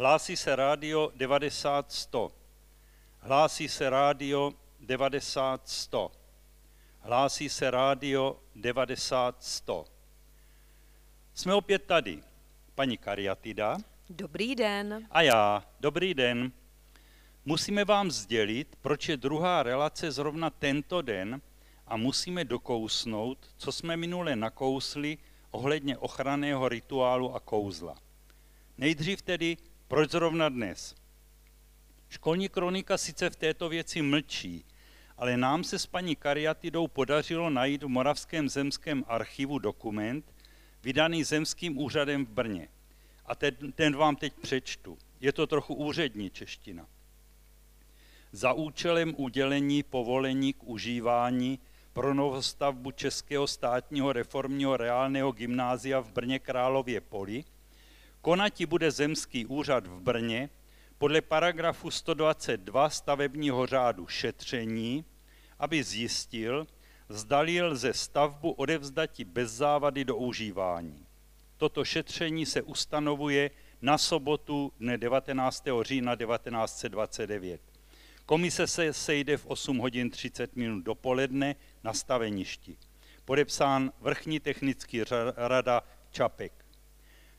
Hlásí se rádio 90 100. Hlásí se rádio 90 100. Hlásí se rádio 90 100. Jsme opět tady. Paní Kariatida. Dobrý den. A já. Dobrý den. Musíme vám sdělit, proč je druhá relace zrovna tento den a musíme dokousnout, co jsme minule nakousli ohledně ochranného rituálu a kouzla. Nejdřív tedy, proč zrovna dnes? Školní kronika sice v této věci mlčí, ale nám se s paní Kariatidou podařilo najít v Moravském zemském archivu dokument, vydaný Zemským úřadem v Brně. A ten, ten vám teď přečtu. Je to trochu úřední čeština. Za účelem udělení povolení k užívání pro novostavbu Českého státního reformního reálného gymnázia v Brně Králově Poli konati bude Zemský úřad v Brně podle paragrafu 122 stavebního řádu šetření, aby zjistil, zdali lze stavbu odevzdati bez závady do užívání. Toto šetření se ustanovuje na sobotu dne 19. října 1929. Komise se sejde v 8 hodin 30 minut dopoledne na staveništi. Podepsán vrchní technický rada Čapek.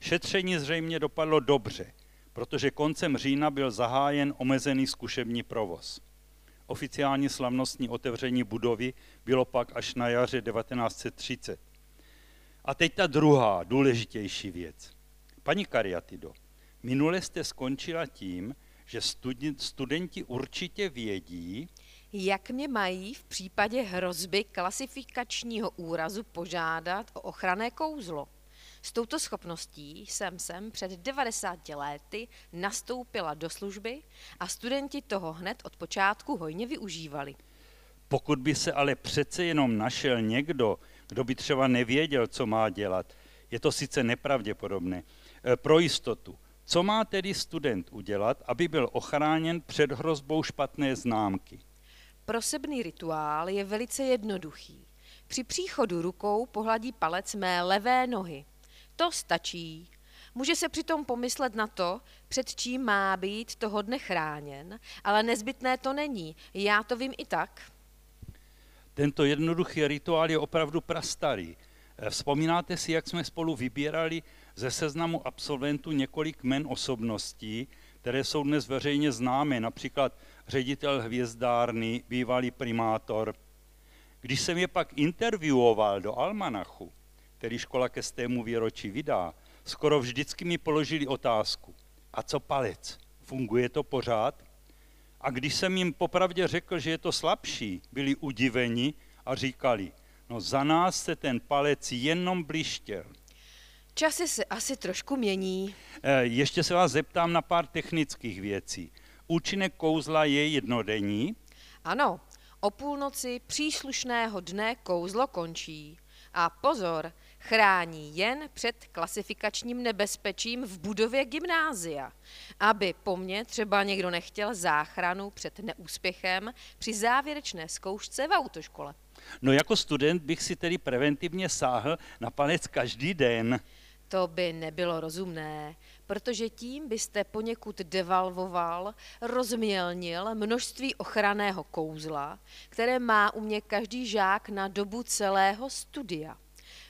Šetření zřejmě dopadlo dobře, protože koncem října byl zahájen omezený zkušební provoz. Oficiální slavnostní otevření budovy bylo pak až na jaře 1930. A teď ta druhá, důležitější věc. Paní Kariatido, minule jste skončila tím, že studenti určitě vědí, jak mě mají v případě hrozby klasifikačního úrazu požádat o ochranné kouzlo. S touto schopností jsem sem před 90 lety nastoupila do služby a studenti toho hned od počátku hojně využívali. Pokud by se ale přece jenom našel někdo, kdo by třeba nevěděl, co má dělat, je to sice nepravděpodobné. E, pro jistotu, co má tedy student udělat, aby byl ochráněn před hrozbou špatné známky? Prosebný rituál je velice jednoduchý. Při příchodu rukou pohladí palec mé levé nohy. To stačí. Může se přitom pomyslet na to, před čím má být toho dne chráněn, ale nezbytné to není. Já to vím i tak. Tento jednoduchý rituál je opravdu prastarý. Eh, vzpomínáte si, jak jsme spolu vybírali ze seznamu absolventů několik men osobností, které jsou dnes veřejně známé, například ředitel hvězdárny, bývalý primátor. Když jsem je pak interviewoval do Almanachu, který škola ke stému výročí vydá, skoro vždycky mi položili otázku. A co palec? Funguje to pořád? A když jsem jim popravdě řekl, že je to slabší, byli udiveni a říkali, no za nás se ten palec jenom blištěl. Časy se asi trošku mění. E, ještě se vás zeptám na pár technických věcí. Účinek kouzla je jednodenní? Ano, o půlnoci příslušného dne kouzlo končí. A pozor, chrání jen před klasifikačním nebezpečím v budově gymnázia, aby po mně třeba někdo nechtěl záchranu před neúspěchem při závěrečné zkoušce v autoškole. No jako student bych si tedy preventivně sáhl na palec každý den. To by nebylo rozumné, protože tím byste poněkud devalvoval, rozmělnil množství ochranného kouzla, které má u mě každý žák na dobu celého studia.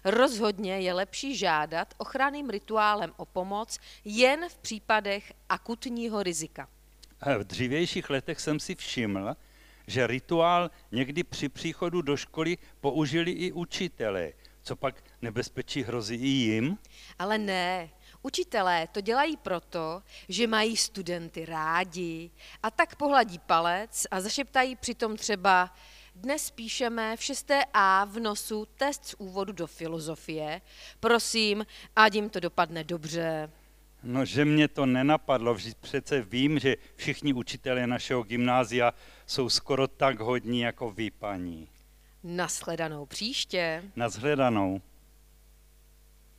Rozhodně je lepší žádat ochranným rituálem o pomoc jen v případech akutního rizika. V dřívějších letech jsem si všiml, že rituál někdy při příchodu do školy použili i učitelé. Co pak nebezpečí hrozí i jim? Ale ne, Učitelé to dělají proto, že mají studenty rádi a tak pohladí palec a zašeptají přitom třeba dnes píšeme v 6a v nosu test z úvodu do filozofie. Prosím, ať jim to dopadne dobře. No, že mě to nenapadlo, přece vím, že všichni učitelé našeho gymnázia jsou skoro tak hodní jako vy, paní. Naschledanou příště. Naschledanou.